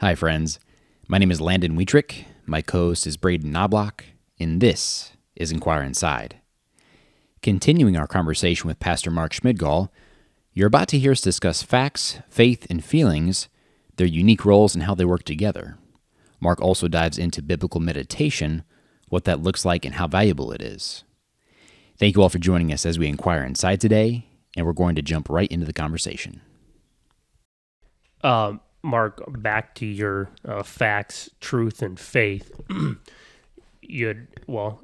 Hi, friends. My name is Landon Wietrich. My co host is Braden Knobloch, and this is Inquire Inside. Continuing our conversation with Pastor Mark Schmidgall, you're about to hear us discuss facts, faith, and feelings, their unique roles, and how they work together. Mark also dives into biblical meditation, what that looks like, and how valuable it is. Thank you all for joining us as we inquire inside today, and we're going to jump right into the conversation. Um, Mark, back to your uh, facts, truth, and faith. You'd well,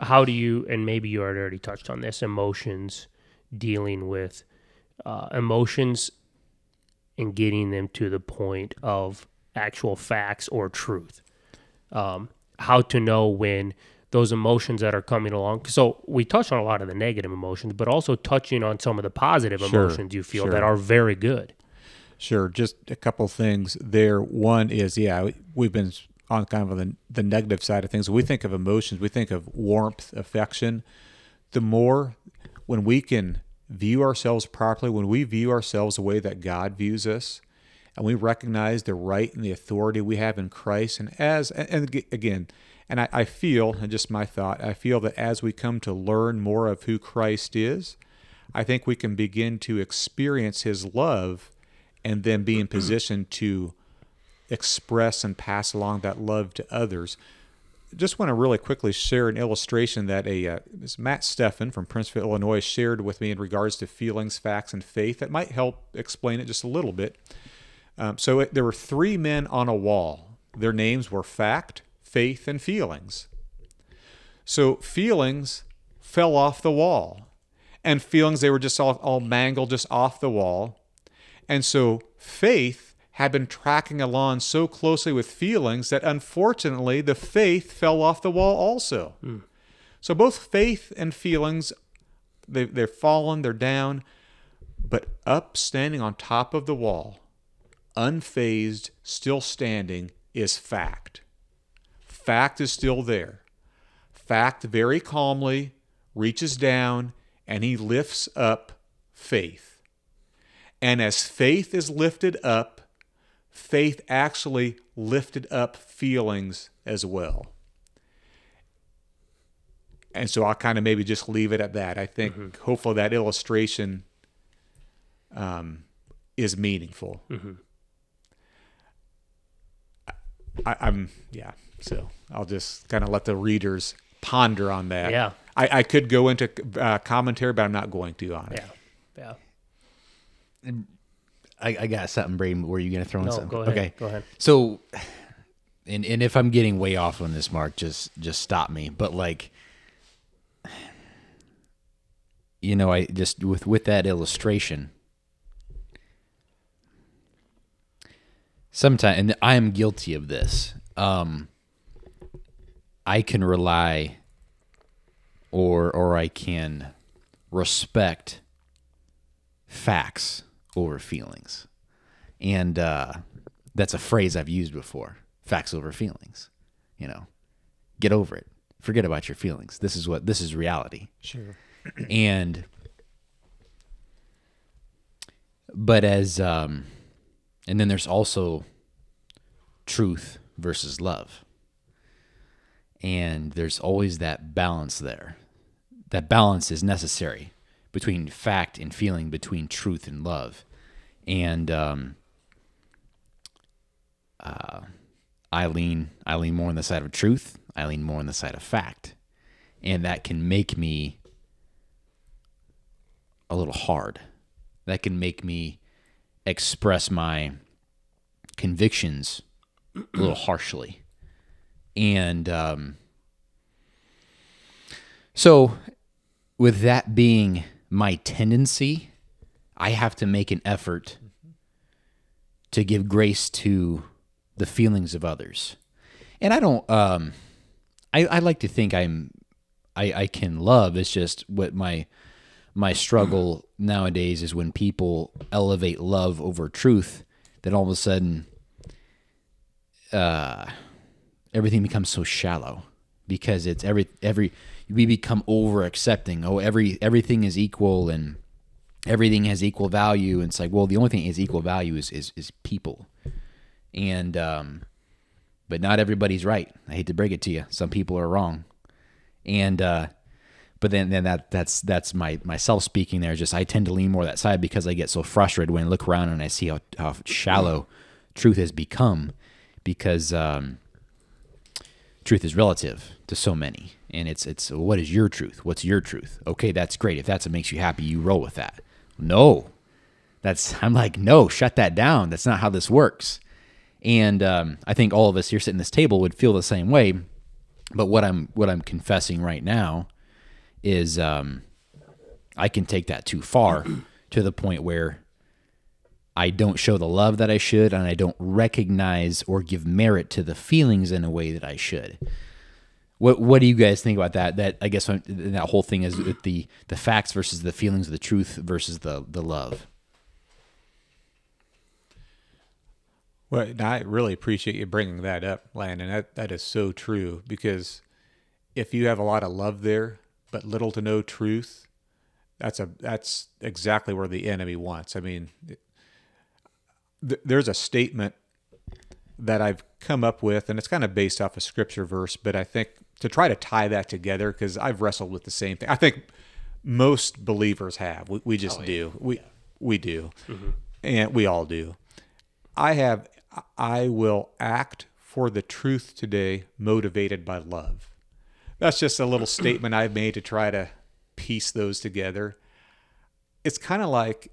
how do you? And maybe you had already touched on this. Emotions, dealing with uh, emotions, and getting them to the point of actual facts or truth. Um, how to know when those emotions that are coming along. So we touched on a lot of the negative emotions, but also touching on some of the positive Sure, emotions you feel sure. that are very good. Sure. Just a couple things there. One is, yeah, we've been on kind of the, the negative side of things. We think of emotions, we think of warmth, affection. The more, when we can view ourselves properly, when we view ourselves the way that God views us, and we recognize the right and the authority we have in Christ, and as, and, and again, and I, I feel, and just my thought, I feel that as we come to learn more of who Christ is, I think we can begin to experience his love and then be in position to express and pass along that love to others. Just want to really quickly share an illustration that a uh, Matt Steffen from Princeville, Illinois, shared with me in regards to feelings, facts, and faith. That might help explain it just a little bit. Um, so it, there were three men on a wall. Their names were fact, faith, and feelings. So feelings fell off the wall, and feelings they were just all, all mangled, just off the wall. And so faith had been tracking along so closely with feelings that unfortunately the faith fell off the wall also. Hmm. So both faith and feelings, they, they're fallen, they're down, but up standing on top of the wall, unfazed, still standing, is fact. Fact is still there. Fact very calmly reaches down and he lifts up faith. And as faith is lifted up, faith actually lifted up feelings as well. And so I'll kind of maybe just leave it at that. I think hopefully that illustration um, is meaningful. I, I'm, yeah. So I'll just kind of let the readers ponder on that. Yeah. I, I could go into uh, commentary, but I'm not going to on it. Yeah, yeah. I, I got something, Braden. Were you going to throw in No, something? go ahead. Okay. Go ahead. So, and and if I'm getting way off on this, Mark, just just stop me. But like, you know, I just with with that illustration. Sometimes, and I am guilty of this. Um, I can rely, or or I can respect facts over feelings. And uh, that's a phrase I've used before facts over feelings. You know, get over it. Forget about your feelings. This is what, this is reality. Sure. And, but as, um, and then there's also truth versus love. And there's always that balance there. That balance is necessary between fact and feeling, between truth and love. And um, uh, I lean, I lean more on the side of truth. I lean more on the side of fact, and that can make me a little hard. That can make me express my convictions a little harshly. And um, so, with that being my tendency, I have to make an effort to give grace to the feelings of others. And I don't, um, I, I like to think I'm, I, I can love. It's just what my, my struggle nowadays is when people elevate love over truth, then all of a sudden, uh, everything becomes so shallow because it's every every we become over accepting. Oh, every everything is equal and everything has equal value. And it's like, well, the only thing is equal value is is, is people. and um, but not everybody's right. I hate to break it to you. Some people are wrong, and uh, but then then that that's that's my myself speaking there. Just I tend to lean more that side because I get so frustrated when I look around and I see how, how shallow truth has become because um, truth is relative to so many, and it's it's what is your truth? What's your truth? Okay, that's great. If that's what makes you happy, you roll with that. No, that's I'm like no, shut that down. That's not how this works. And um, I think all of us here sitting this table would feel the same way. But what I'm what I'm confessing right now is um, I can take that too far to the point where I don't show the love that I should, and I don't recognize or give merit to the feelings in a way that I should. What What do you guys think about that? That I guess that whole thing is the the facts versus the feelings, the truth versus the the love. Well, I really appreciate you bringing that up, Landon. That that is so true because if you have a lot of love there but little to no truth, that's a that's exactly where the enemy wants. I mean, th- there's a statement that I've come up with, and it's kind of based off a scripture verse, but I think to try to tie that together because I've wrestled with the same thing. I think most believers have. We, we just oh, yeah. do. We yeah. we do, mm-hmm. and we all do. I have I will act for the truth today, motivated by love. That's just a little statement I've made to try to piece those together. It's kind of like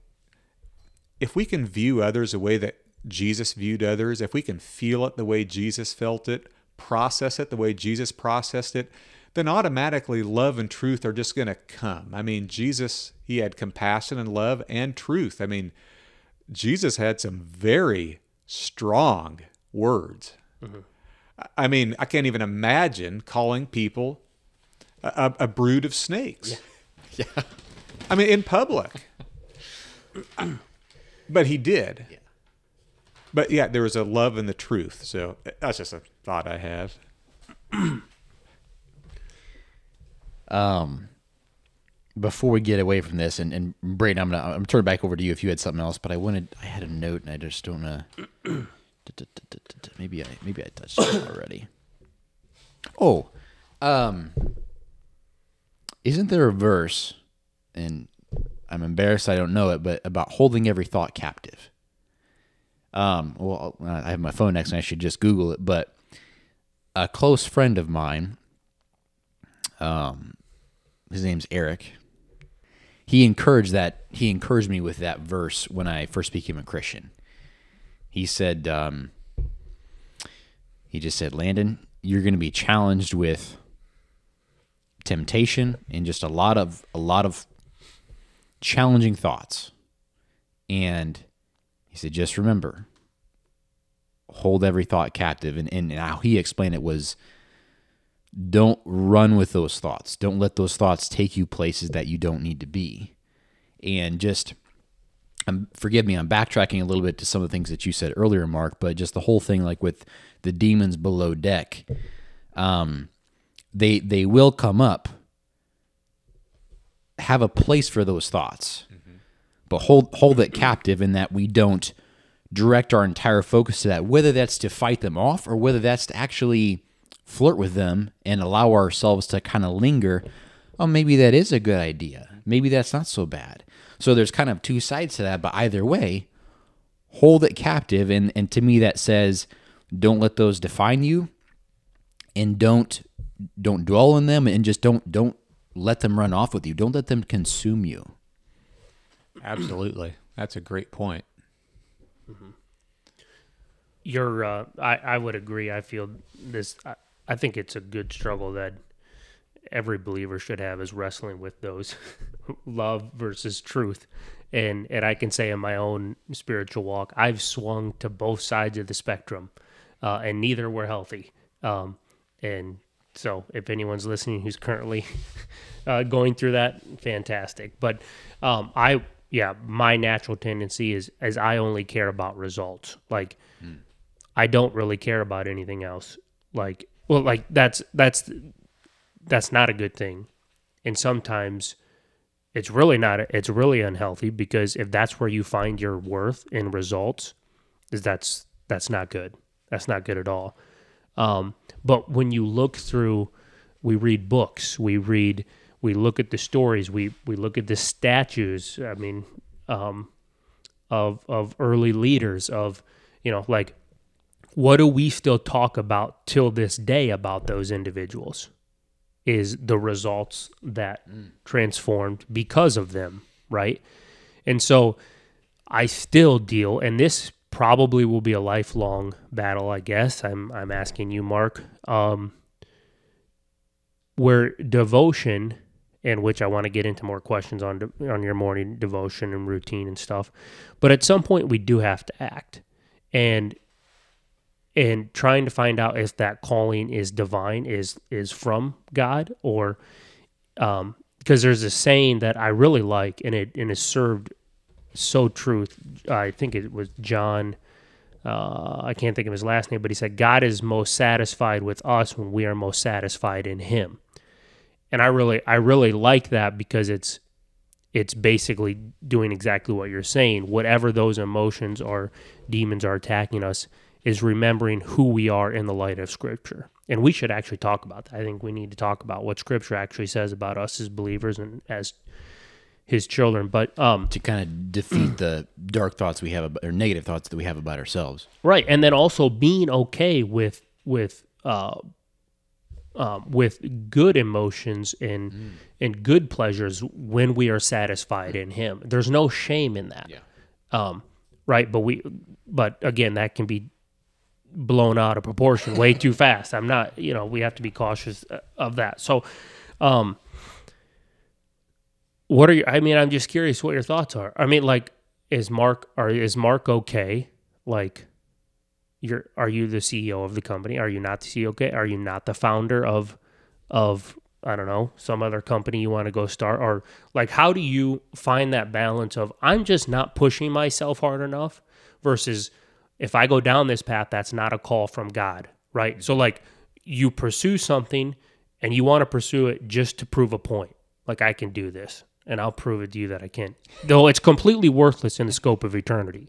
if we can view others the way that Jesus viewed others, if we can feel it the way Jesus felt it, process it the way Jesus processed it, then automatically love and truth are just going to come. I mean, Jesus, he had compassion and love and truth. I mean, Jesus had some very strong words. Mm-hmm. I mean, I can't even imagine calling people a, a brood of snakes. Yeah. yeah. I mean, in public. But he did. Yeah. But yeah, there was a love in the truth. So that's just a thought I have. um, before we get away from this, and, and Braden, I'm gonna I'm turning back over to you if you had something else, but I wanted I had a note and I just don't know. maybe I maybe I touched it already. Oh, um, isn't there a verse, and I'm embarrassed I don't know it, but about holding every thought captive. Um, well, I have my phone next, and I should just Google it. But a close friend of mine, um, his name's Eric he encouraged that he encouraged me with that verse when I first became a Christian. He said, um, he just said, Landon, you're going to be challenged with temptation and just a lot of a lot of challenging thoughts. And he said, just remember, hold every thought captive. And, and how he explained it was don't run with those thoughts. Don't let those thoughts take you places that you don't need to be. And just um, forgive me, I'm backtracking a little bit to some of the things that you said earlier, Mark, but just the whole thing, like with the demons below deck, um, they they will come up. Have a place for those thoughts, mm-hmm. but hold hold it captive in that we don't direct our entire focus to that. Whether that's to fight them off or whether that's to actually flirt with them and allow ourselves to kind of linger, oh, maybe that is a good idea. Maybe that's not so bad. So there's kind of two sides to that, but either way, hold it captive. And, and to me, that says don't let those define you and don't don't dwell on them and just don't don't let them run off with you. Don't let them consume you. Absolutely. That's a great point. Mm-hmm. You're, uh, I, I would agree. I feel this, I, I think it's a good struggle that every believer should have is wrestling with those love versus truth. And and I can say in my own spiritual walk, I've swung to both sides of the spectrum, uh, and neither were healthy. Um, and so, if anyone's listening who's currently uh, going through that, fantastic. But um, I, yeah, my natural tendency is as I only care about results. Like. I don't really care about anything else. Like, well, like that's that's that's not a good thing, and sometimes it's really not. It's really unhealthy because if that's where you find your worth in results, is that's that's not good. That's not good at all. Um, but when you look through, we read books, we read, we look at the stories, we we look at the statues. I mean, um, of of early leaders of you know like what do we still talk about till this day about those individuals is the results that transformed because of them right and so i still deal and this probably will be a lifelong battle i guess i'm i'm asking you mark um where devotion and which I want to get into more questions on de- on your morning devotion and routine and stuff. But at some point we do have to act. And and trying to find out if that calling is divine is is from God or um because there's a saying that I really like and it and is served so truth. I think it was John uh, I can't think of his last name, but he said, God is most satisfied with us when we are most satisfied in him and I really I really like that because it's it's basically doing exactly what you're saying. Whatever those emotions or demons are attacking us is remembering who we are in the light of Scripture. And we should actually talk about that. I think we need to talk about what Scripture actually says about us as believers and as His children. But um, to kind of defeat the dark thoughts we have about, or negative thoughts that we have about ourselves. right, and then also being okay with with uh, um, with good emotions and Mm. and good pleasures when we are satisfied in Him. There's no shame in that. Yeah. Um, right, but we, but again, that can be blown out of proportion way too fast. I'm not, you know, we have to be cautious uh, of that. So, um, what are you? I mean, I'm just curious what your thoughts are. I mean, like, is Mark or is Mark okay? Like, you're are you the CEO of the company? Are you not the CEO? Okay, are you not the founder of of I don't know some other company you want to go start or like how do you find that balance of I'm just not pushing myself hard enough versus if I go down this path that's not a call from God, right? So like you pursue something and you want to pursue it just to prove a point. Like I can do this and I'll prove it to you that I can. Though it's completely worthless in the scope of eternity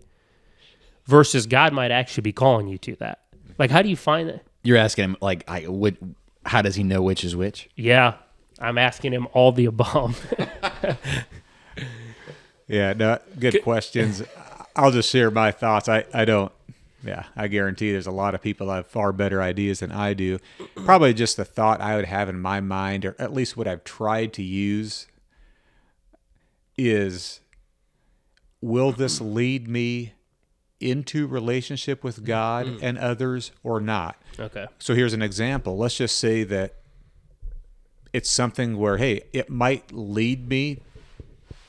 versus God might actually be calling you to that. Like, how do you find that? You're asking him like, I would. How does he know which is which? Yeah, I'm asking him all the above. Yeah, no, good questions. I'll just share my thoughts. I, I don't, yeah, I guarantee there's a lot of people that have far better ideas than I do. Probably just the thought I would have in my mind, or at least what I've tried to use, is will this lead me into relationship with God mm. and others or not? okay. So here's an example. Let's just say that it's something where, hey, it might lead me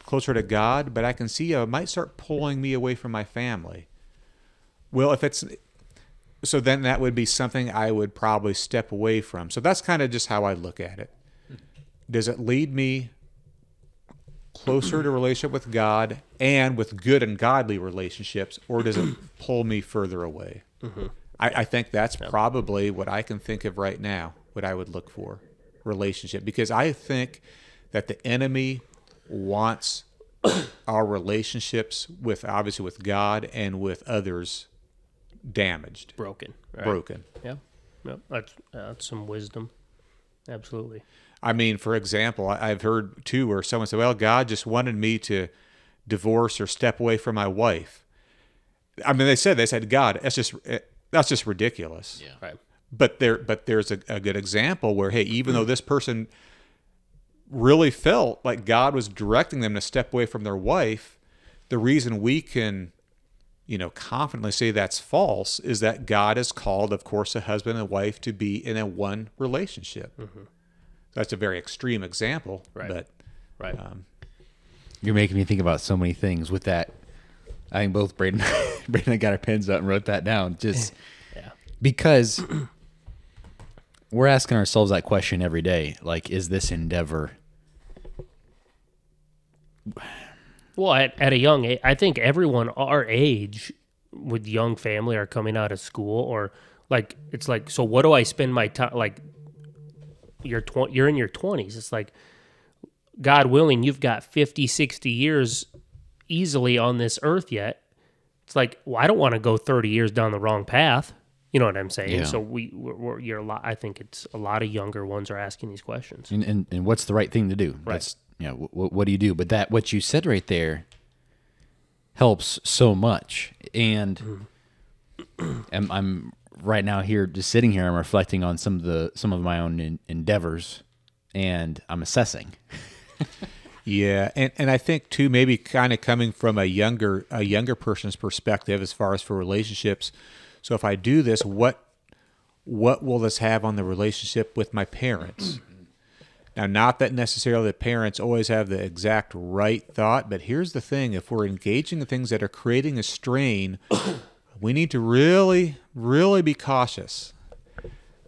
closer to God, but I can see uh, it might start pulling me away from my family. Well, if it's so, then that would be something I would probably step away from. So that's kind of just how I look at it. Does it lead me closer to relationship with God and with good and godly relationships, or does it pull me further away? Mm-hmm. I, I think that's probably what I can think of right now, what I would look for relationship, because I think that the enemy wants our relationships with obviously with God and with others damaged, Broken. Right. broken. Yeah. Yep. That's, that's some wisdom. Absolutely. I mean, for example, I- I've heard too where someone said, "Well, God just wanted me to divorce or step away from my wife." I mean, they said they said, "God, that's just eh, that's just ridiculous." Yeah. Right. But there, but there's a, a good example where, hey, even though this person really felt like God was directing them to step away from their wife, the reason we can, you know, confidently say that's false is that God has called, of course, a husband and wife to be in a one relationship. That's a very extreme example, Right. but Right. Um, You're making me think about so many things with that. I think both Braden, Braden and I got our pens out and wrote that down. Just Yeah. because we're asking ourselves that question every day. Like, is this endeavor? Well, at, at a young age, I think everyone our age with young family are coming out of school or like it's like so what do I spend my time like you're tw- you're in your 20s it's like God willing you've got 50 60 years easily on this earth yet it's like, well, I don't want to go 30 years down the wrong path. You know what I'm saying? Yeah. So we, we're, we're you're a lot. I think it's a lot of younger ones are asking these questions. and, and, and what's the right thing to do that's you know what, what do you do but that what you said right there helps so much and mm-hmm. I'm, I'm right now here just sitting here i'm reflecting on some of the some of my own en- endeavors and i'm assessing Yeah, and and I think too maybe kind of coming from a younger a younger person's perspective as far as for relationships. So if I do this, what what will this have on the relationship with my parents? Now, not that necessarily the parents always have the exact right thought, but here's the thing: if we're engaging in things that are creating a strain, we need to really, really be cautious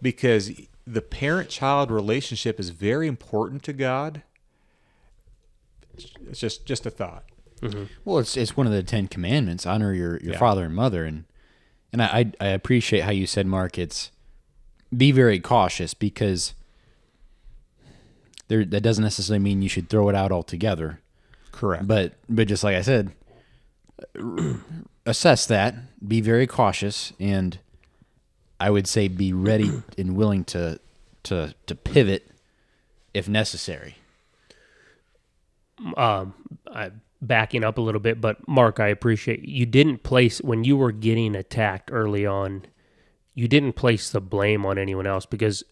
because the parent-child relationship is very important to God. It's just just a thought. Mm-hmm. well it's it's one of the 10 commandments honor your your Yeah. father and mother and and I, I i appreciate how you said mark it's be very cautious because there that doesn't necessarily mean you should throw it out altogether Correct. But but just like I said, assess that, be very cautious, and I would say be ready and willing to to to pivot if necessary. um, I, backing up a little bit, but Mark, I appreciate you didn't place when you were getting attacked early on. You didn't place the blame on anyone else because,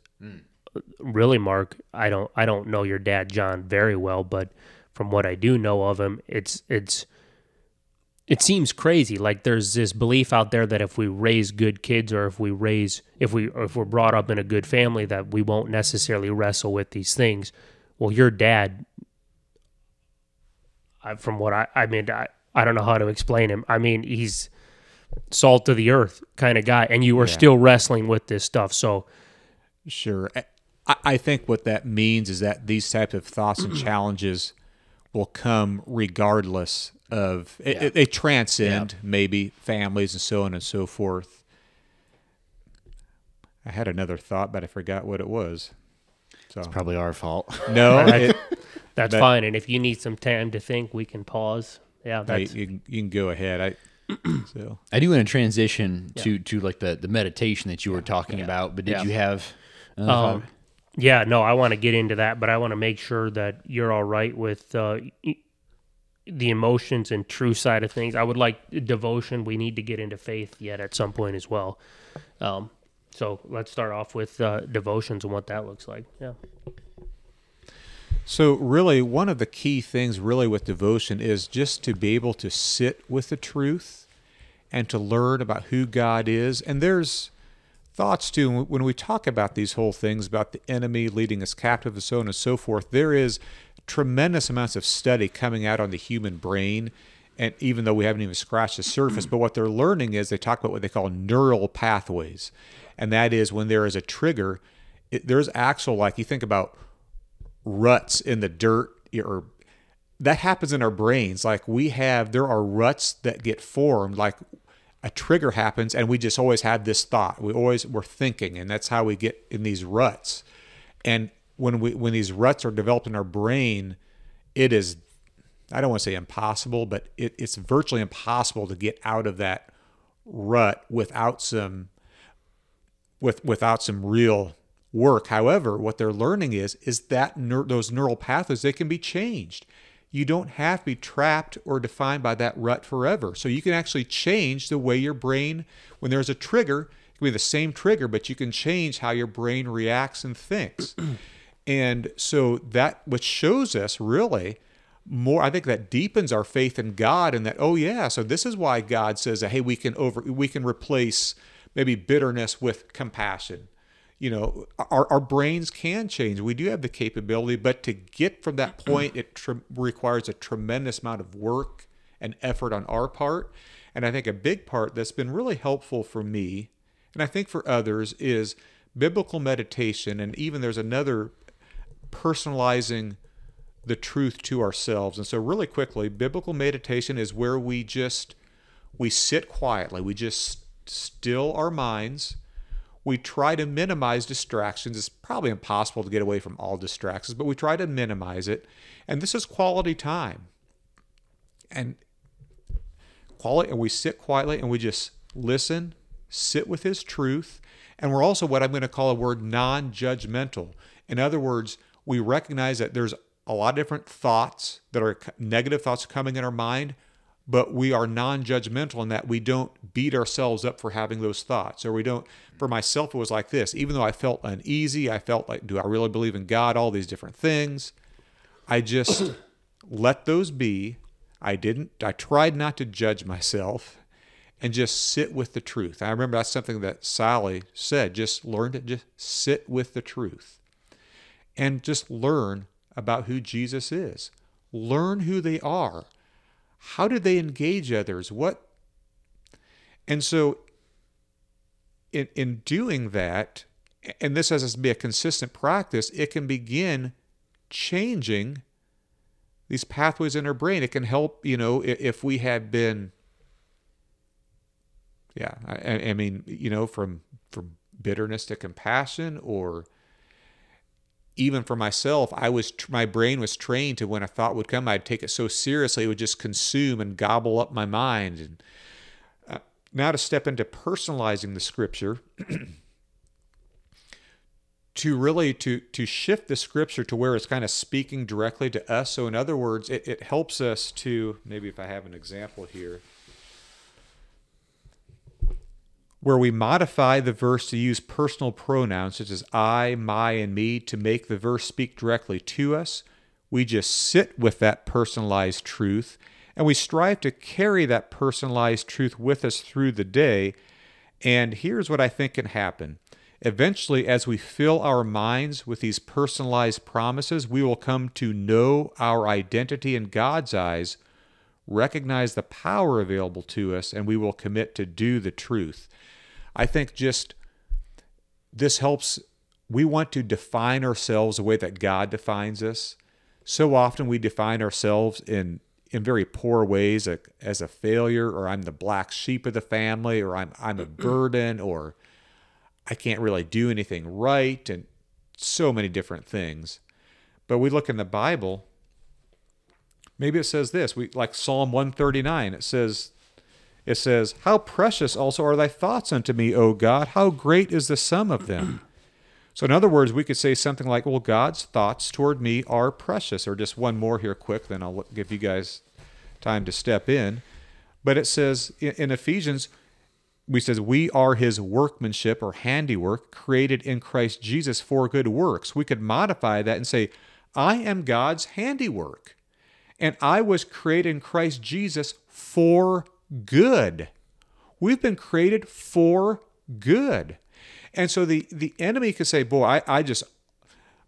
really, Mark, I don't I don't know your dad John very well, but from what I do know of him, it's it's it seems crazy. Like there's this belief out there that if we raise good kids or if we raise if we if we're brought up in a good family that we won't necessarily wrestle with these things. Well, your dad I, from what I, I mean, I, I don't know how to explain him. I mean, he's salt of the earth kind of guy, and you were still wrestling with this stuff. So, Sure. I, I think what that means is that these types of thoughts and challenges will come regardless of it, it- they transcend maybe families and so on and so forth. I had another thought, but I forgot what it was. So it's Probably our fault. no, it, that's That- fine. And if you need some time to think, we can pause. Yeah, I, that's you, can- you can go ahead. I so I do want to transition to to like the the meditation that you were talking about. But did Yeah. you have? another Um, yeah. No, I want to get into that, but I want to make sure that you're all right with uh, y- the emotions and true side of things. I would like devotion. We need to get into faith yet at some point as well. Um, so let's start off with uh, devotions and what that looks like. Yeah. So, really, one of the key things, really, with devotion is just to be able to sit with the truth and to learn about who God is. And there's thoughts too when we talk about these whole things about the enemy leading us captive and so on and so forth. There is tremendous amounts of study coming out on the human brain. And even though we haven't even scratched the surface, mm. but what they're learning is they talk about what they call neural pathways. And that is when there is a trigger, it, there's actual, like you think about ruts in the dirt or that happens in our brains like we have there are ruts that get formed like a trigger happens and we just always have this thought we always we're thinking and that's how we get in these ruts and when we when these ruts are developed in our brain it is i don't want to say impossible but it, it's virtually impossible to get out of that rut without some with without some real work. However, what they're learning is is that neur- those neural pathways they can be changed. You don't have to be trapped or defined by that rut forever. So you can actually change the way your brain when there's a trigger, it can be the same trigger, but you can change how your brain reacts and thinks. And so that which shows us really more i think that deepens our faith in god and that oh yeah so this is why god says that hey we can over we can replace maybe bitterness with compassion. You know our, our brains can change. We do have the capability but to get from that point it requires a tremendous amount of work and effort on our part. And i think a big part that's been really helpful for me and i think for others is biblical meditation. And even there's another personalizing the truth to ourselves. And so really quickly, biblical meditation is where we just we sit quietly. We just still our minds. We try to minimize distractions. It's probably impossible to get away from all distractions, but we try to minimize it. And this is quality time. And quality and we sit quietly and we just listen, sit with his truth, and we're also what I'm going to call a word non-judgmental. In other words, we recognize that there's a lot of different thoughts that are negative thoughts coming in our mind, but we are non-judgmental in that we don't beat ourselves up for having those thoughts or we don't for myself it was like this even though i felt uneasy i felt like do i really believe in god all these different things i just let those be. I didn't i tried not to judge myself and just sit with the truth. I remember that's something that sally said just learn to just sit with the truth and just learn about who jesus is. Learn who they are. How do they engage others? What? And so in in doing that and this has to be a consistent practice it can begin changing these pathways in our brain. It can help you know if we have been yeah i, I mean you know from from bitterness to compassion or even for myself, I was my brain was trained to when a thought would come, I'd take it so seriously, it would just consume and gobble up my mind. And uh, now to step into personalizing the scripture, to really to to shift the scripture to where it's kind of speaking directly to us. So in other words, it, it helps us to maybe if I have an example here where we modify the verse to use personal pronouns such as I, my, and me to make the verse speak directly to us. We just sit with that personalized truth and we strive to carry that personalized truth with us through the day. And here's what I think can happen. Eventually, as we fill our minds with these personalized promises, we will come to know our identity in God's eyes, recognize the power available to us, and we will commit to do the truth. I think just this helps. We want to define ourselves the way that God defines us. So often we define ourselves in in very poor ways as a failure, or I'm the black sheep of the family, or I'm I'm a burden, or I can't really do anything right, and so many different things. But we look in the Bible. Maybe it says this. We like Psalm 139. It says it says, How precious also are thy thoughts unto me, O God! How great is the sum of them! So, in other words, we could say something like, Well, God's thoughts toward me are precious. Or just one more here, quick, then I'll give you guys time to step in. But it says in Ephesians, we says we are his workmanship or handiwork created in Christ Jesus for good works. We could modify that and say, I am God's handiwork. And I was created in Christ Jesus for good. We've been created for good. And so the, the enemy could say, Boy, I, I just,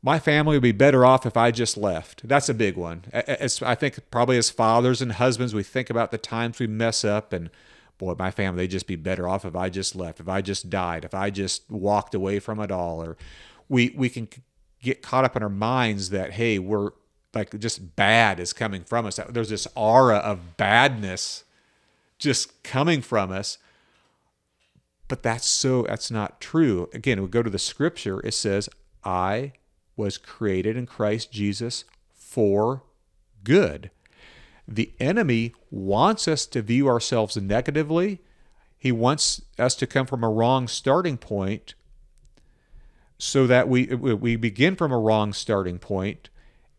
my family would be better off if I just left. That's a big one. As, I think probably as fathers and husbands, we think about the times we mess up and, boy, my family, they'd just be better off if I just left, if I just died, if I just walked away from it all. Or we, we can get caught up in our minds that, hey, we're like just bad is coming from us. There's this aura of badness just coming from us. But that's so, that's not true. Again, we go to the scripture, it says, I was created in Christ Jesus for good. The enemy wants us to view ourselves negatively. He wants us to come from a wrong starting point so that we we begin from a wrong starting point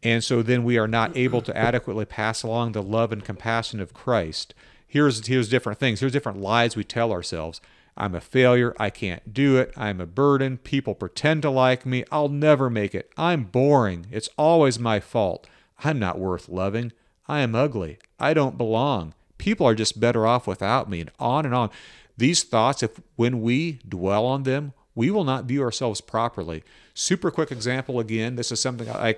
and so then we are not able to adequately pass along the love and compassion of Christ here's here's different things. Here's different lies we tell ourselves. I'm a failure. I can't do it. I'm a burden. People pretend to like me. I'll never make it. I'm boring. It's always my fault. I'm not worth loving. I am ugly. I don't belong. People are just better off without me, and on and on. These thoughts, if when we dwell on them, we will not view ourselves properly. Super quick example again. This is something I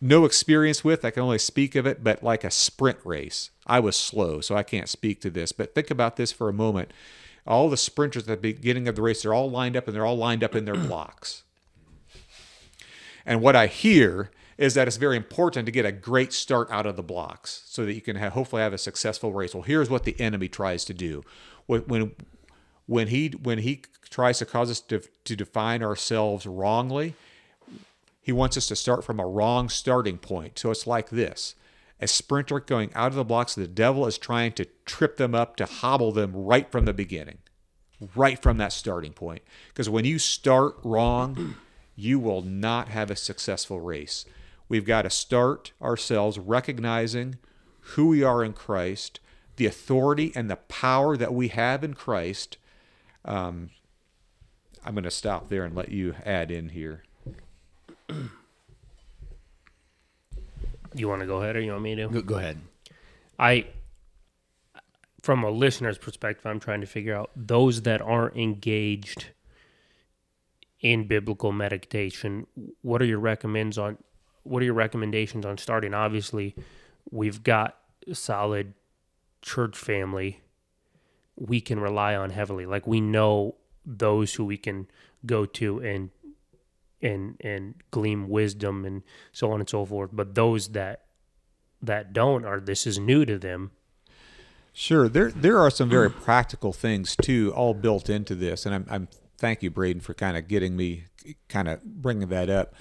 no experience with. I can only speak of it, but like a sprint race. I was slow, so I can't speak to this. But think about this for a moment. All the sprinters at the beginning of the race, they're all lined up and they're all lined up in their blocks. And what I hear is that it's very important to get a great start out of the blocks so that you can have, hopefully have a successful race. Well, here's what the enemy tries to do. When, when, he, when he tries to cause us to, to define ourselves wrongly, he wants us to start from a wrong starting point. So it's like this a sprinter going out of the blocks. The devil is trying to trip them up to hobble them right from the beginning, right from that starting point. Because when you start wrong, you will not have a successful race. We've got to start ourselves recognizing who we are in Christ, the authority and the power that we have in Christ. Um, I'm going to stop there and let you add in here. You want to go ahead or you want me to? Go, go ahead. I, from a listener's perspective, I'm trying to figure out those that aren't engaged in biblical meditation. What are your recommends on? What are your recommendations on starting? Obviously, we've got solid church family we can rely on heavily. Like we know those who we can go to and and and glean wisdom and so on and so forth. But those that that don't are this is new to them. Sure, there there are some very practical things too, all built into this, and I'm, I'm thank you, Braden, for kind of getting me, kind of bringing that up.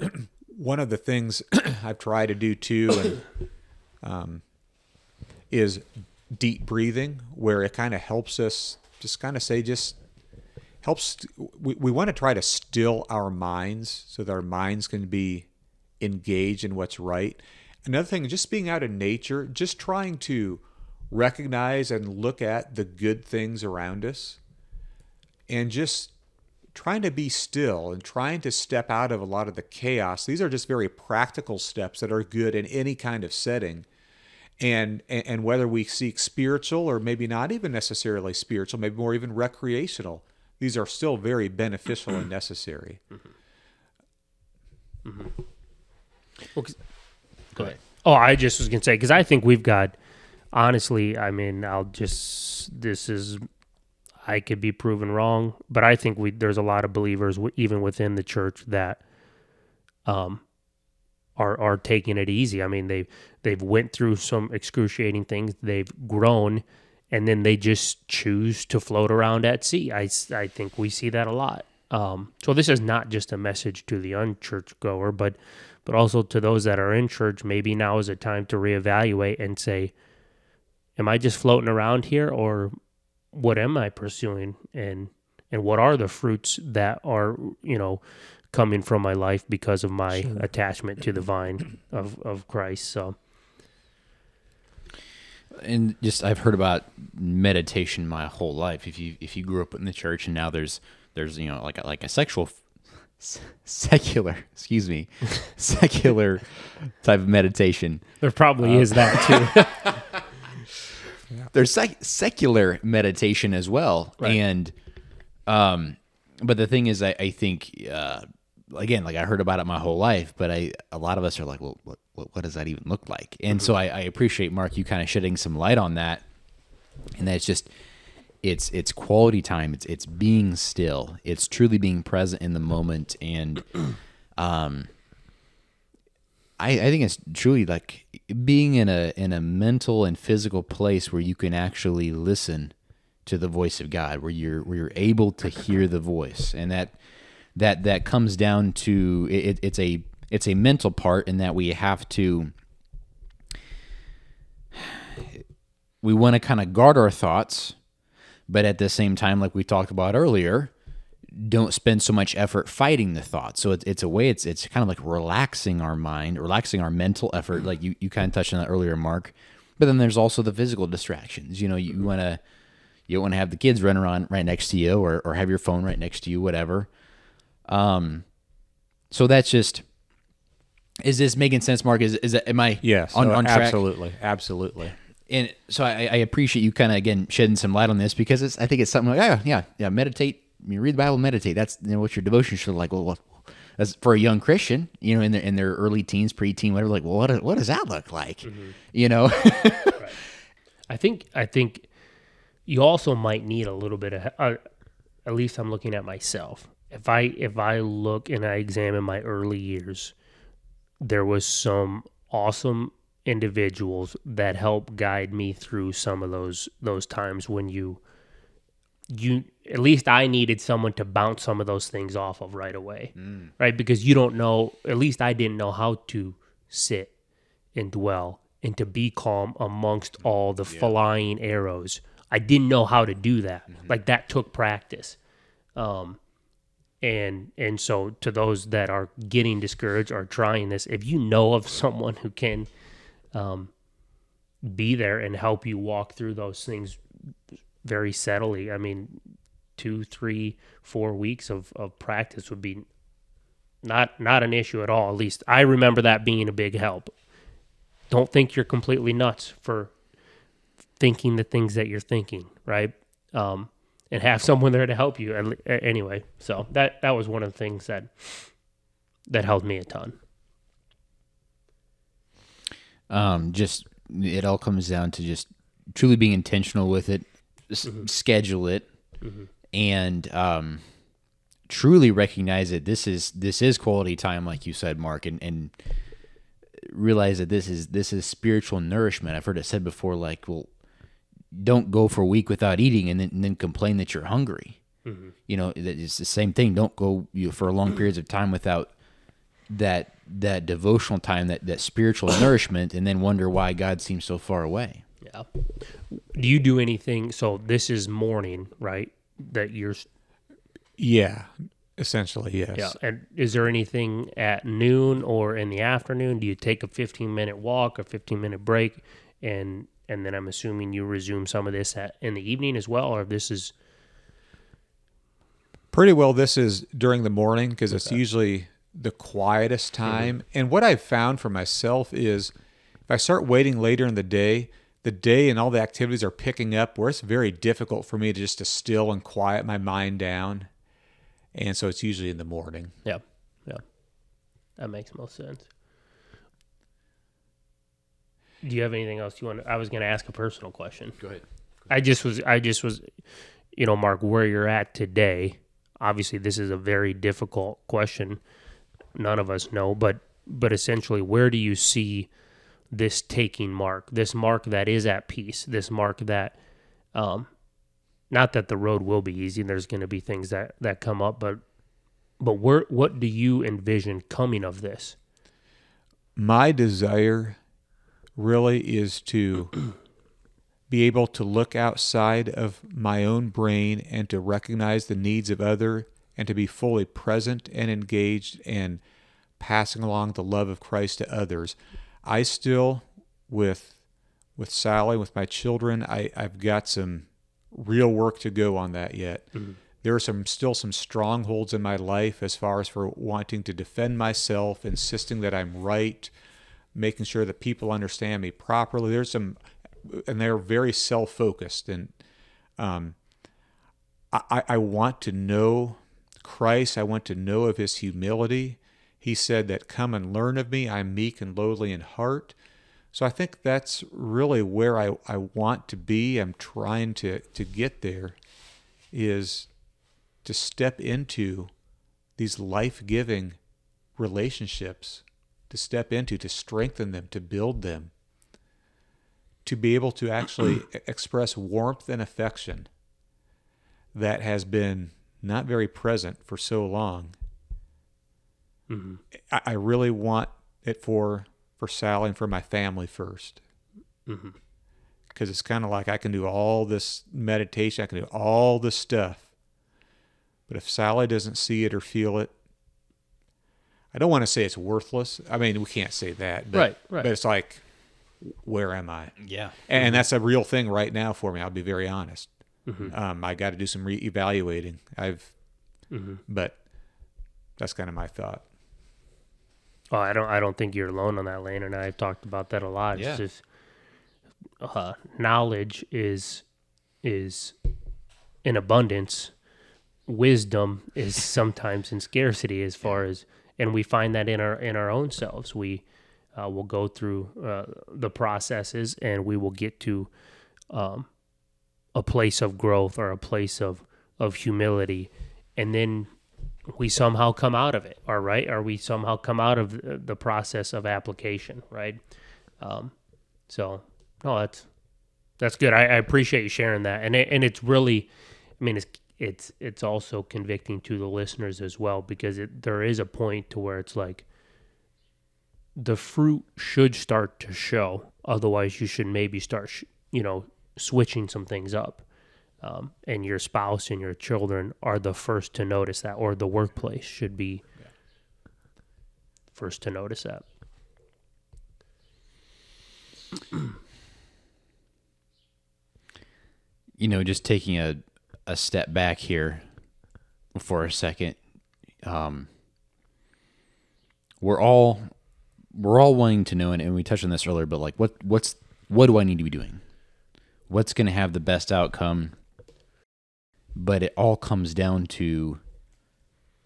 One of the things I've tried to do too, and um, is deep breathing, where it kind of helps us just kind of say just helps we, we want to try to still our minds so that our minds can be engaged in what's right. Another thing just being out in nature just trying to recognize and look at the good things around us and just trying to be still and trying to step out of a lot of the chaos. These are just very practical steps that are good in any kind of setting. And and whether we seek spiritual or maybe not even necessarily spiritual maybe more even recreational these are still very beneficial and necessary. Mm-hmm. Mm-hmm. Well, go ahead. Oh, I just was gonna say because I think we've got. Honestly, I mean, I'll just this is. I could be proven wrong, but I think we there's a lot of believers even within the church that, um, are are taking it easy. I mean, they've they've went through some excruciating things. They've grown and then they just choose to float around at sea. I, I think we see that a lot. Um, so this is not just a message to the unchurch goer, but but also to those that are in church. Maybe now is a time to reevaluate and say, "Am I just floating around here, or what am I pursuing? And and what are the fruits that are you know coming from my life because of my sure. attachment to the vine of of Christ?" So and just I've heard about meditation my whole life. If you if you grew up in the church and now there's there's you know like a, like a sexual secular excuse me secular type of meditation. There probably uh, is that too. there's sec- secular meditation as well, right. and um, but the thing is, I, I think uh, again, like I heard about it my whole life, but I a lot of us are like, well, what, what, does that even look like? And mm-hmm. so I, I, appreciate Mark you kind of shedding some light on that, and that's just it's it's quality time. It's it's being still. It's truly being present in the moment, and um, I I think it's truly like being in a in a mental and physical place where you can actually listen to the voice of God, where you're where you're able to hear the voice, and that that that comes down to it, it's a it's a mental part in that we have to we want to kind of guard our thoughts but at the same time like we talked about earlier don't spend so much effort fighting the thoughts. So it's, it's a way it's it's kind of like relaxing our mind relaxing our mental effort like you, you kind of touched on that earlier mark. But then there's also the physical distractions you know you mm-hmm. want to you want to have the kids run around right next to you or, or have your phone right next to you whatever um, so that's just. Is this making sense, Mark? Is is am I yes on, on track? Absolutely, absolutely. And so I, I appreciate you kind of again shedding some light on this because it's I think it's something like yeah yeah yeah meditate. You read the Bible, meditate. That's you know what your devotion should like. Well, as for a young Christian, you know, in their in their early teens, preteen, whatever. Like, well, what what does that look like? Mm-hmm. You know. right. I think I think you also might need a little bit of. Uh, at least I'm looking at myself if I if I look and I examine my early years, there was some awesome individuals that helped guide me through some of those those times when you you at least I needed someone to bounce some of those things off of right away. Mm. Right? Because you don't know, at least I didn't know how to sit and dwell and to be calm amongst all the flying arrows. I didn't know how to do that. Like that took practice. Um, and and so to those that are getting discouraged or trying this, if you know of someone who can um, be there and help you walk through those things very steadily, I mean, two, three, four weeks of, of practice would be not not an issue at all. At least I remember that being a big help. Don't think you're completely nuts for thinking the things that you're thinking, right? Um, and have someone there to help you. And anyway, so that that was one of the things that that helped me a ton. Um, just it all comes down to just truly being intentional with it, s- schedule it, and um, truly recognize that this is this is quality time, like you said, Mark, and and realize that this is this is spiritual nourishment. I've heard it said before, like, well, don't go for a week without eating and then, and then complain that you're hungry. Mm-hmm. You know, that it's the same thing. Don't go you know, for long periods of time without that that devotional time, that that spiritual nourishment, and then wonder why God seems so far away. Yeah. Do you do anything? So this is morning, right? That you're Yeah, essentially, yes. Yeah. And is there anything at noon or in the afternoon? Do you take a 15 minute walk, a 15 minute break, and and then I'm assuming you resume some of this at, in the evening as well, or this is Pretty well, this is during the morning because it's usually the quietest mm-hmm. time. And what I've found for myself is if I start waiting later in the day, the day and all the activities are picking up where it's very difficult for me to just to still and quiet my mind down. And so it's usually in the morning. yeah, yeah, that makes most sense. Do you have anything else you want? I was going to ask a personal question. Go ahead. I just was I just was you know Mark where you're at today obviously this is a very difficult question none of us know but but essentially where do you see this taking Mark this Mark that is at peace this Mark that um not that the road will be easy and there's going to be things that that come up but but where what do you envision coming of this My desire really is to be able to look outside of my own brain and to recognize the needs of other and to be fully present and engaged and passing along the love of Christ to others. I still with with Sally, with my children, I, I've got some real work to go on that yet. Mm-hmm. There are some still some strongholds in my life as far as for wanting to defend myself, insisting that I'm right, making sure that people understand me properly. There's some and they're very self-focused and um, I, I want to know christ. I want to know of his humility. He said that come and learn of me. I'm meek and lowly in heart. So i think that's really where i, I want to be. I'm trying to, to get there is to step into these life-giving relationships to step into to strengthen them to build them to be able to actually express warmth and affection that has been not very present for so long. Mm-hmm. I, I really want it for for Sally and for my family 1st Because mm-hmm. it's kind of like I can do all this meditation, I can do all this stuff, but if Sally doesn't see it or feel it, I don't want to say it's worthless. I mean, we can't say that, but, Right, right. but it's like, where am I? Yeah. And that's a real thing right now for me. I'll be very honest. Mm-hmm. Um, I got to do some re-evaluating. I've, Mm-hmm. but that's kind of my thought. Oh, I don't. I don't think you're alone on that, Lane, and I've talked about that a lot. Yeah. It's just uh, knowledge is is in abundance. Wisdom is sometimes in scarcity, as far as, and we find that in our in our own selves. We uh, will go through uh, the processes, and we will get to um, a place of growth or a place of of humility, and then we somehow come out of it, all right? Or we somehow come out of the the process of application, right? Um, so, no, that's that's good. I, I appreciate you sharing that, and it, and it's really, I mean, it's it's it's also convicting to the listeners as well because it, there is a point to where it's like the fruit should start to show Otherwise, you should maybe start, sh- you know, switching some things up. Um, and your spouse and your children are the first to notice that, or the workplace should be first to notice that. you know, just taking a a step back here for a second. Um, we're all we're all wanting to know, and, and we touched on this earlier, but like, what what's what do I need to be doing? What's going to have the best outcome? But it all comes down to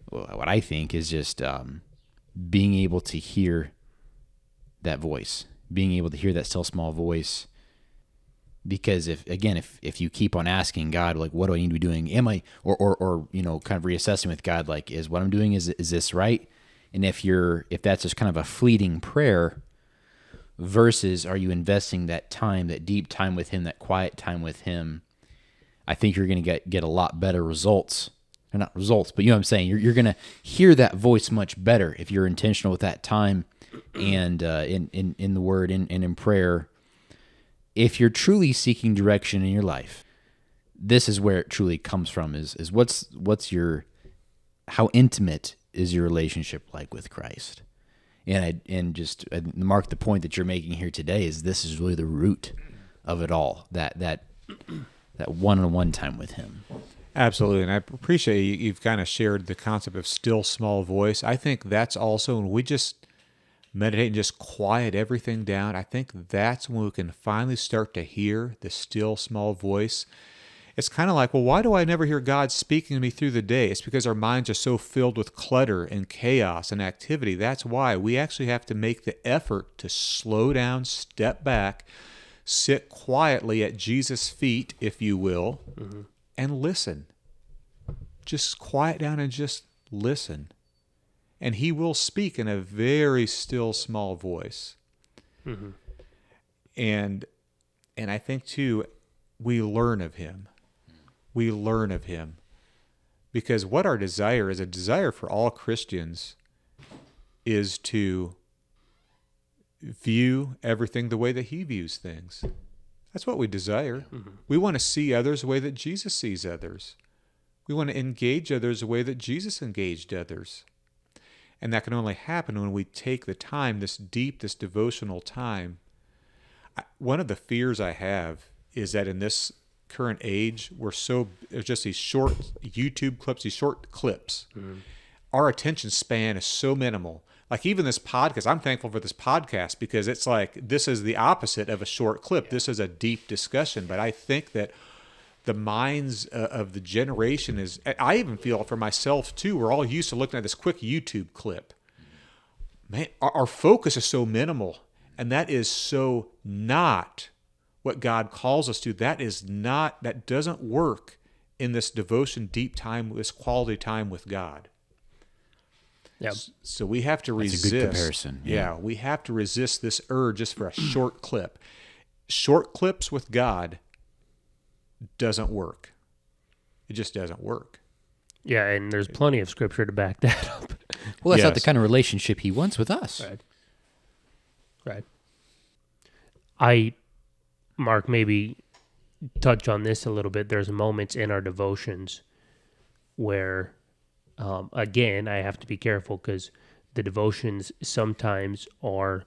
what I think is just um, being able to hear that voice, being able to hear that still small voice because if again if if you keep on asking god like what do i need to be doing? Am i or or, or you know kind of reassessing with god like is what i'm doing is is this right? And if you're if that's just kind of a fleeting prayer versus are you investing that time that deep time with him that quiet time with him i think you're going to get get a lot better results. Or not results but you know what i'm saying? You're, you're going to hear that voice much better if you're intentional with that time and uh, in, in in the word and, and in prayer if you're truly seeking direction in your life, this is where it truly comes from is is what's what's your how intimate is your relationship like with Christ? And I and just uh, mark the point that you're making here today is this is really the root of it all. That that that one-on-one time with him. Absolutely, and I appreciate you, you've kind of shared the concept of still small voice. I think that's also when we just meditate and just quiet everything down, I think that's when we can finally start to hear the still small voice. It's kind of like, well, why do I never hear God speaking to me through the day? It's because our minds are so filled with clutter and chaos and activity. That's why we actually have to make the effort to slow down, step back, sit quietly at Jesus' feet, if you will, mm-hmm. and listen. Just quiet down and just listen and he will speak in a very still small voice. Mm-hmm. and and i think too we learn of him. We learn of him. Because what our desire is a desire for all christians is to view everything the way that he views things. That's what we desire. Mm-hmm. we want to see others the way that jesus sees others. We want to engage others the way that jesus engaged others and that can only happen when we take the time, this deep, this devotional time. One of the fears I have is that in this current age, we're so, there's just these short YouTube clips, these short clips. Mm-hmm. Our attention span is so minimal. Like even this podcast, I'm thankful for this podcast because it's like this is the opposite of a short clip. Yeah. This is a deep discussion. But I think that the minds uh, of the generation is i even feel for myself too we're all used to looking at this quick youtube clip man our, our focus is so minimal and that is so not what god calls us to that is not that doesn't work in this devotion deep time this quality time with god Yep. So we have to That's resist. a good comparison. Yeah. yeah, we have to resist this urge just for a short clip. Short clips with God doesn't work. It just doesn't work. Yeah, and there's plenty of scripture to back that up. Well, that's yes. not the kind of relationship he wants with us. Right. Right. I, Mark, maybe touch on this a little bit. There's moments in our devotions where, um, again, I have to be careful because the devotions sometimes are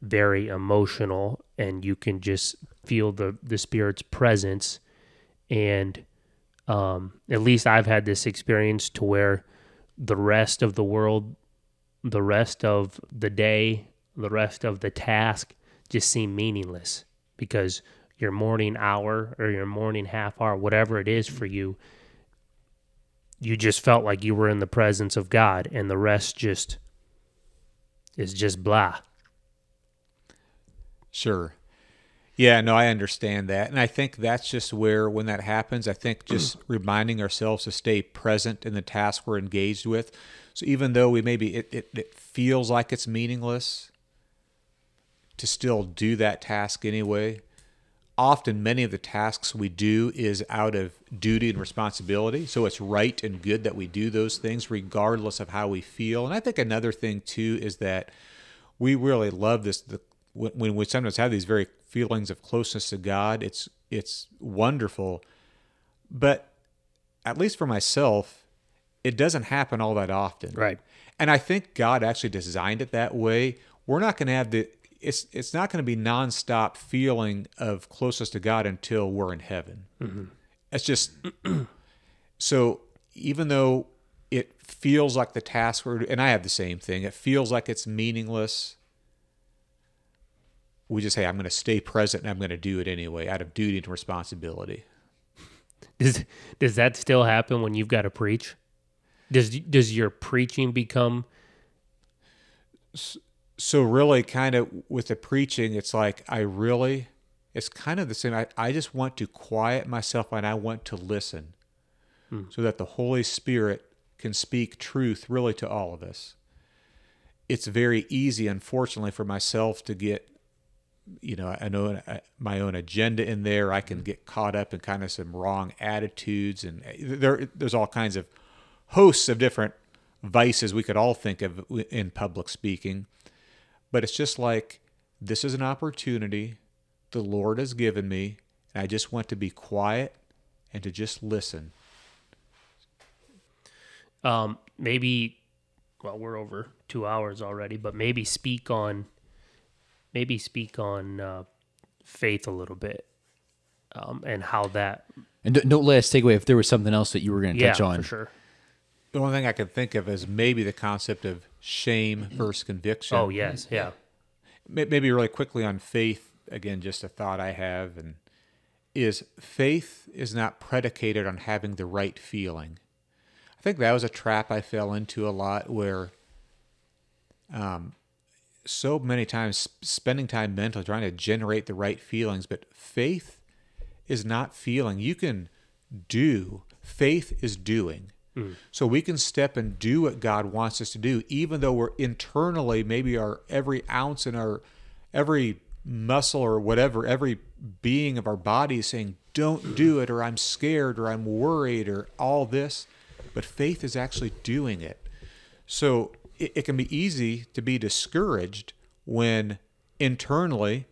very emotional and you can just feel the, the Spirit's presence and um, at least I've had this experience to where the rest of the world, the rest of the day, the rest of the task just seem meaningless because your morning hour or your morning half hour, whatever it is for you, you just felt like you were in the presence of God, and the rest just is just blah. Sure. Yeah, no, I understand that. And I think that's just where, when that happens, I think just reminding ourselves to stay present in the task we're engaged with. So even though we maybe, it, it, it feels like it's meaningless, to still do that task anyway. Often, many of the tasks we do is out of duty and responsibility. So it's right and good that we do those things regardless of how we feel. And I think another thing, too, is that we really love this the when, when we sometimes have these very feelings of closeness to God, it's it's wonderful. But at least for myself, it doesn't happen all that often. Right. And I think God actually designed it that way. We're not going to have the it's it's not going to be nonstop feeling of closeness to God until we're in heaven. Mm-hmm. It's just so even though it feels like the task we're and I have the same thing. It feels like it's meaningless. We just say I'm going to stay present and I'm going to do it anyway out of duty and responsibility. Does does that still happen when you've got to preach? Does does your preaching become so really kind of with the preaching it's like i really it's kind of the same i, I just want to quiet myself and i want to listen hmm. so that the holy spirit can speak truth really to all of us it's very easy unfortunately for myself to get you know i know uh, my own agenda in there. I can get caught up in kind of some wrong attitudes and uh, there there's all kinds of hosts of different vices we could all think of in public speaking. But it's just like this is an opportunity the Lord has given me, and I just want to be quiet and to just listen. um, maybe well we're over two hours already but maybe speak on maybe speak on uh, faith a little bit um, and how that And don't- don't let us take away if there was something else that you were going to yeah touch on. for sure The only thing I can think of is maybe the concept of shame versus conviction. oh yes yeah Maybe really quickly on faith, again, just a thought I have, and is faith is not predicated on having the right feeling. I think that was a trap I fell into a lot where um, so many times spending time mentally trying to generate the right feelings, but faith is not feeling. You can do, faith is doing. Mm. So we can step and do what God wants us to do, even though we're internally, maybe our every ounce in our every muscle or whatever, every being of our body is saying, Don't do it, or I'm scared, or I'm worried, or all this. But faith is actually doing it. So it, it can be easy to be discouraged when internally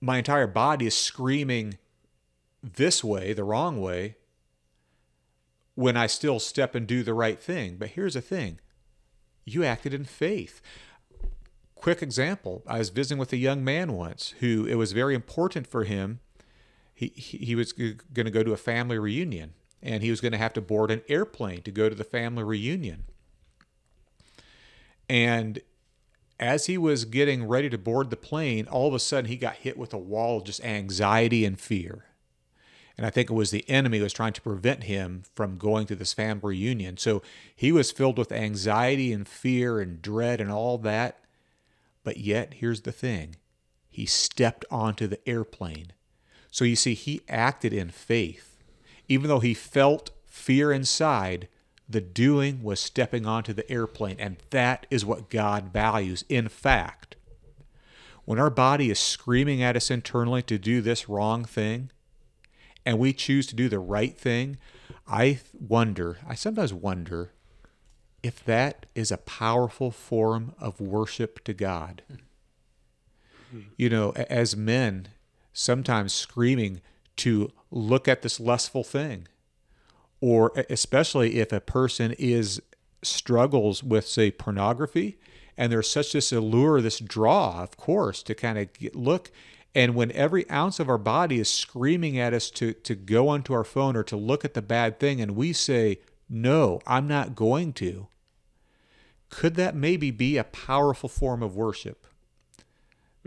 my entire body is screaming this way, the wrong way, when I still step and do the right thing. But here's the thing you acted in faith. Quick example I was visiting with a young man once who it was very important for him. He, he, he was going to go to a family reunion and he was going to have to board an airplane to go to the family reunion. And as he was getting ready to board the plane, all of a sudden he got hit with a wall of just anxiety and fear. And I think it was the enemy was trying to prevent him from going to this family reunion. So he was filled with anxiety and fear and dread and all that. But yet, here's the thing he stepped onto the airplane. So you see, he acted in faith. Even though he felt fear inside, the doing was stepping onto the airplane. And that is what God values. In fact, when our body is screaming at us internally to do this wrong thing, and we choose to do the right thing, I wonder, I sometimes wonder if that is a powerful form of worship to God. Hmm. You know, as men, sometimes screaming to look at this lustful thing, or especially if a person is struggles with, say, pornography, and there's such this allure, this draw, of course, to kind of get, look. And when every ounce of our body is screaming at us to, to go onto our phone or to look at the bad thing, and we say, No, I'm not going to, could that maybe be a powerful form of worship?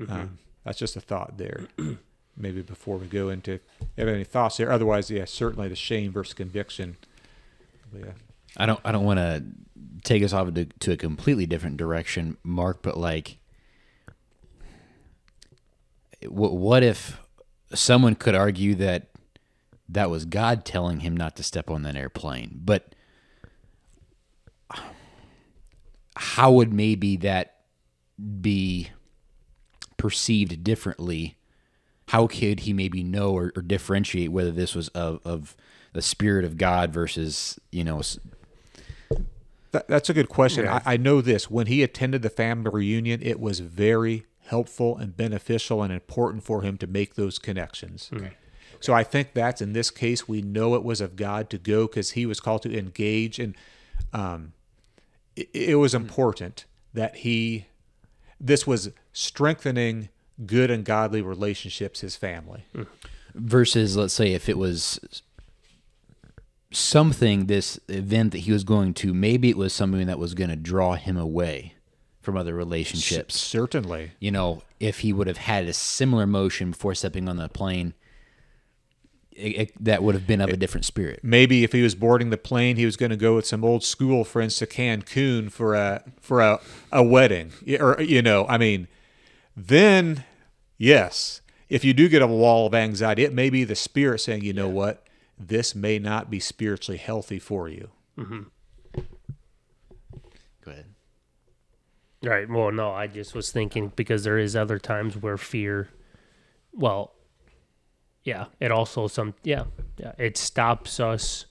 Um, that's just a thought there. maybe before we go into, have any thoughts there? Otherwise, yeah, certainly the shame versus conviction. Yeah. I don't I don't want to take us off to, to a completely different direction, Mark, but like what, what if someone could argue that that was God telling him not to step on that airplane? But how would maybe that be perceived differently? How could he maybe know or, or differentiate whether this was of, of the spirit of God versus, you know, That, that's a good question. I, I know this. When he attended the family reunion, it was very helpful and beneficial and important for him to make those connections. So I think that's in this case we know it was of God to go because he was called to engage and um, it, it was important that he this was strengthening good and godly relationships his family. versus let's say if it was something this event that he was going to maybe it was something that was going to draw him away from other relationships Certainly. you know if he would have had a similar motion before stepping on the plane it, it- that would have been of a different spirit Maybe if he was boarding the plane, he was going to go with some old school friends to Cancun for a for a, a wedding, or you know, I mean, then yes, if you do get a wall of anxiety, it may be the spirit saying, you know what, this may not be spiritually healthy for you. Mm-hmm. go ahead Right. Well, no, I just was thinking because there is other times where fear, well, yeah, it also some yeah, yeah, it stops us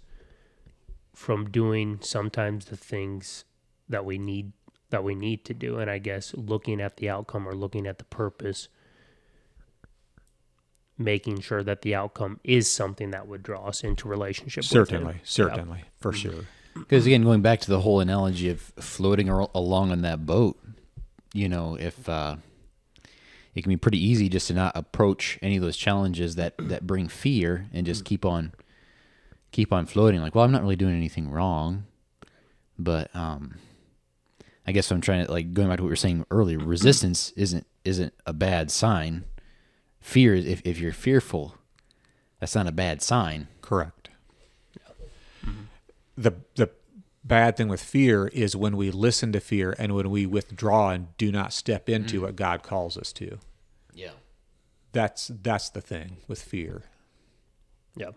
from doing sometimes the things that we need that we need to do and I guess looking at the outcome or looking at the purpose making sure that the outcome is something that would draw us into relationship with. Certainly, Yeah. certainly, for sure. Because again, going back to the whole analogy of floating along on that boat, you know, if uh, it can be pretty easy just to not approach any of those challenges that that bring fear and just keep on keep on floating. Like, well, I'm not really doing anything wrong, but um, I guess I'm trying to like going back to what we were saying earlier. Resistance isn't isn't a bad sign. Fear is if if you're fearful, that's not a bad sign. Correct. The the bad thing with fear is when we listen to fear and when we withdraw and do not step into what God calls us to. Yeah. That's that's the thing with fear. Yeah.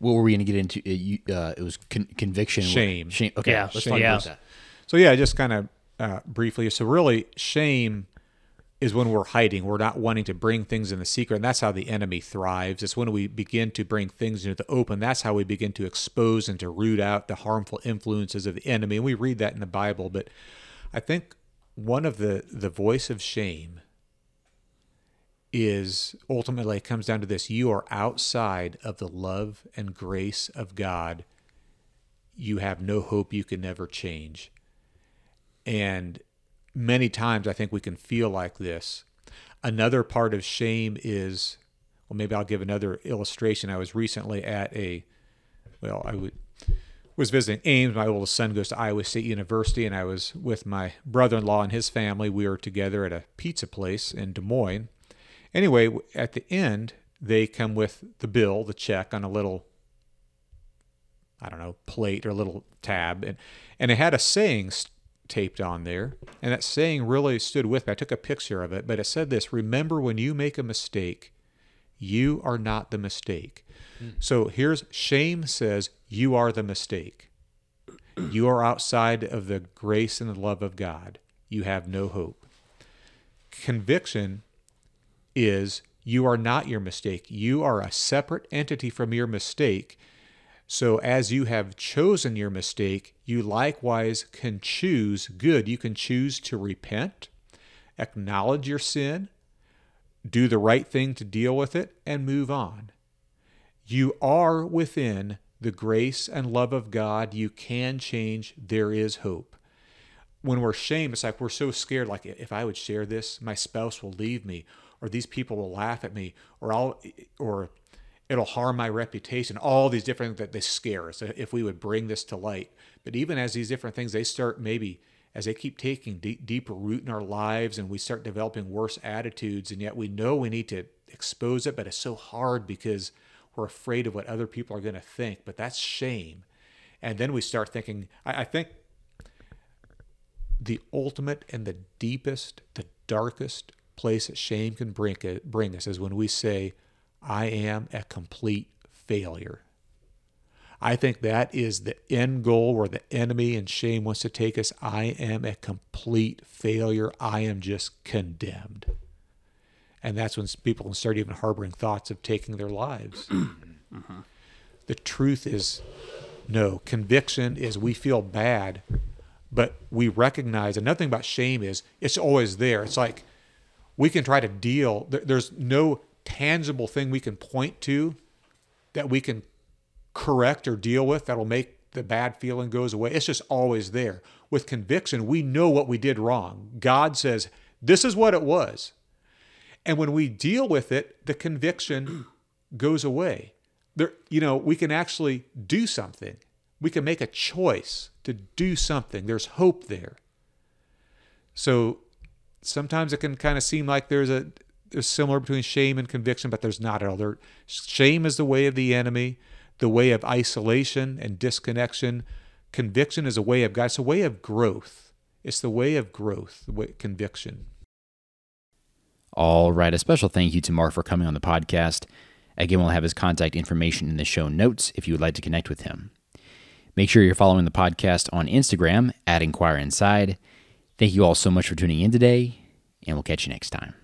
What were we going to get into? Uh, you, uh, it was con- conviction, Shame. Shame. Okay, Yeah, let's shame. talk Yeah. about that. So yeah, just kind of uh, briefly. So really, shame is when we're hiding. We're not wanting to bring things in the secret, and that's how the enemy thrives. It's when we begin to bring things into the open. That's how we begin to expose and to root out the harmful influences of the enemy. And we read that in the Bible. But I think one of the the voice of shame is ultimately comes down to this: you are outside of the love and grace of God. You have no hope. You can never change. And many times I think we can feel like this. Another part of shame is, well, maybe I'll give another illustration. I was recently at a, well, I would, was visiting Ames. My oldest son goes to Iowa State University, and I was with my brother in law and his family. We were together at a pizza place in Des Moines. Anyway, at the end, they come with the bill, the check on a little I don't know, plate or little tab, and and it had a saying taped on there, and that saying really stood with me. I took a picture of it, but it said this: "Remember, when you make a mistake, you are not the mistake." Hmm. So here's shame says you are the mistake. You are outside of the grace and the love of God. You have no hope. Conviction is you are not your mistake. You are a separate entity from your mistake. So, as you have chosen your mistake, you likewise can choose good. You can choose to repent, acknowledge your sin, do the right thing to deal with it, and move on. You are within the grace and love of God. You can change. There is hope. When we're shamed, it's like we're so scared. Like if I would share this, my spouse will leave me, or these people will laugh at me, or I'll, or it'll harm my reputation. All these different that they scare us uh, if we would bring this to light. But even as these different things, they start maybe as they keep taking deep, deeper root in our lives, and we start developing worse attitudes, and yet we know we need to expose it, but it's so hard because we're afraid of what other people are going to think. But that's shame, and then we start thinking. I, I think the ultimate and the deepest, the darkest place that shame can bring, uh, bring us is when we say, I am a complete failure. I think that is the end goal where the enemy and shame wants to take us. I am a complete failure. I am just condemned. And that's when people can start even harboring thoughts of taking their lives. Mm-hmm. The truth is no. Conviction is we feel bad, but we recognize another thing about shame is it's always there. It's like we can try to deal. There's no tangible thing we can point to that we can correct or deal with that'll make the bad feeling goes away. It's just always there. With conviction, we know what we did wrong. God says, this is what it was. And when we deal with it, the conviction goes away. There, you know, we can actually do something. We can make a choice to do something. There's hope there. So sometimes it can kind of seem like there's a there's similar between shame and conviction, but there's not at all. There, shame is the way of the enemy, the way of isolation and disconnection. Conviction is a way of God. It's a way of growth. It's the way of growth, the way, conviction. All right. A special thank you to Mark for coming on the podcast. Again, we'll have his contact information in the show notes if you would like to connect with him. Make sure you're following the podcast on Instagram at Inquire Inside. Thank you all so much for tuning in today, and we'll catch you next time.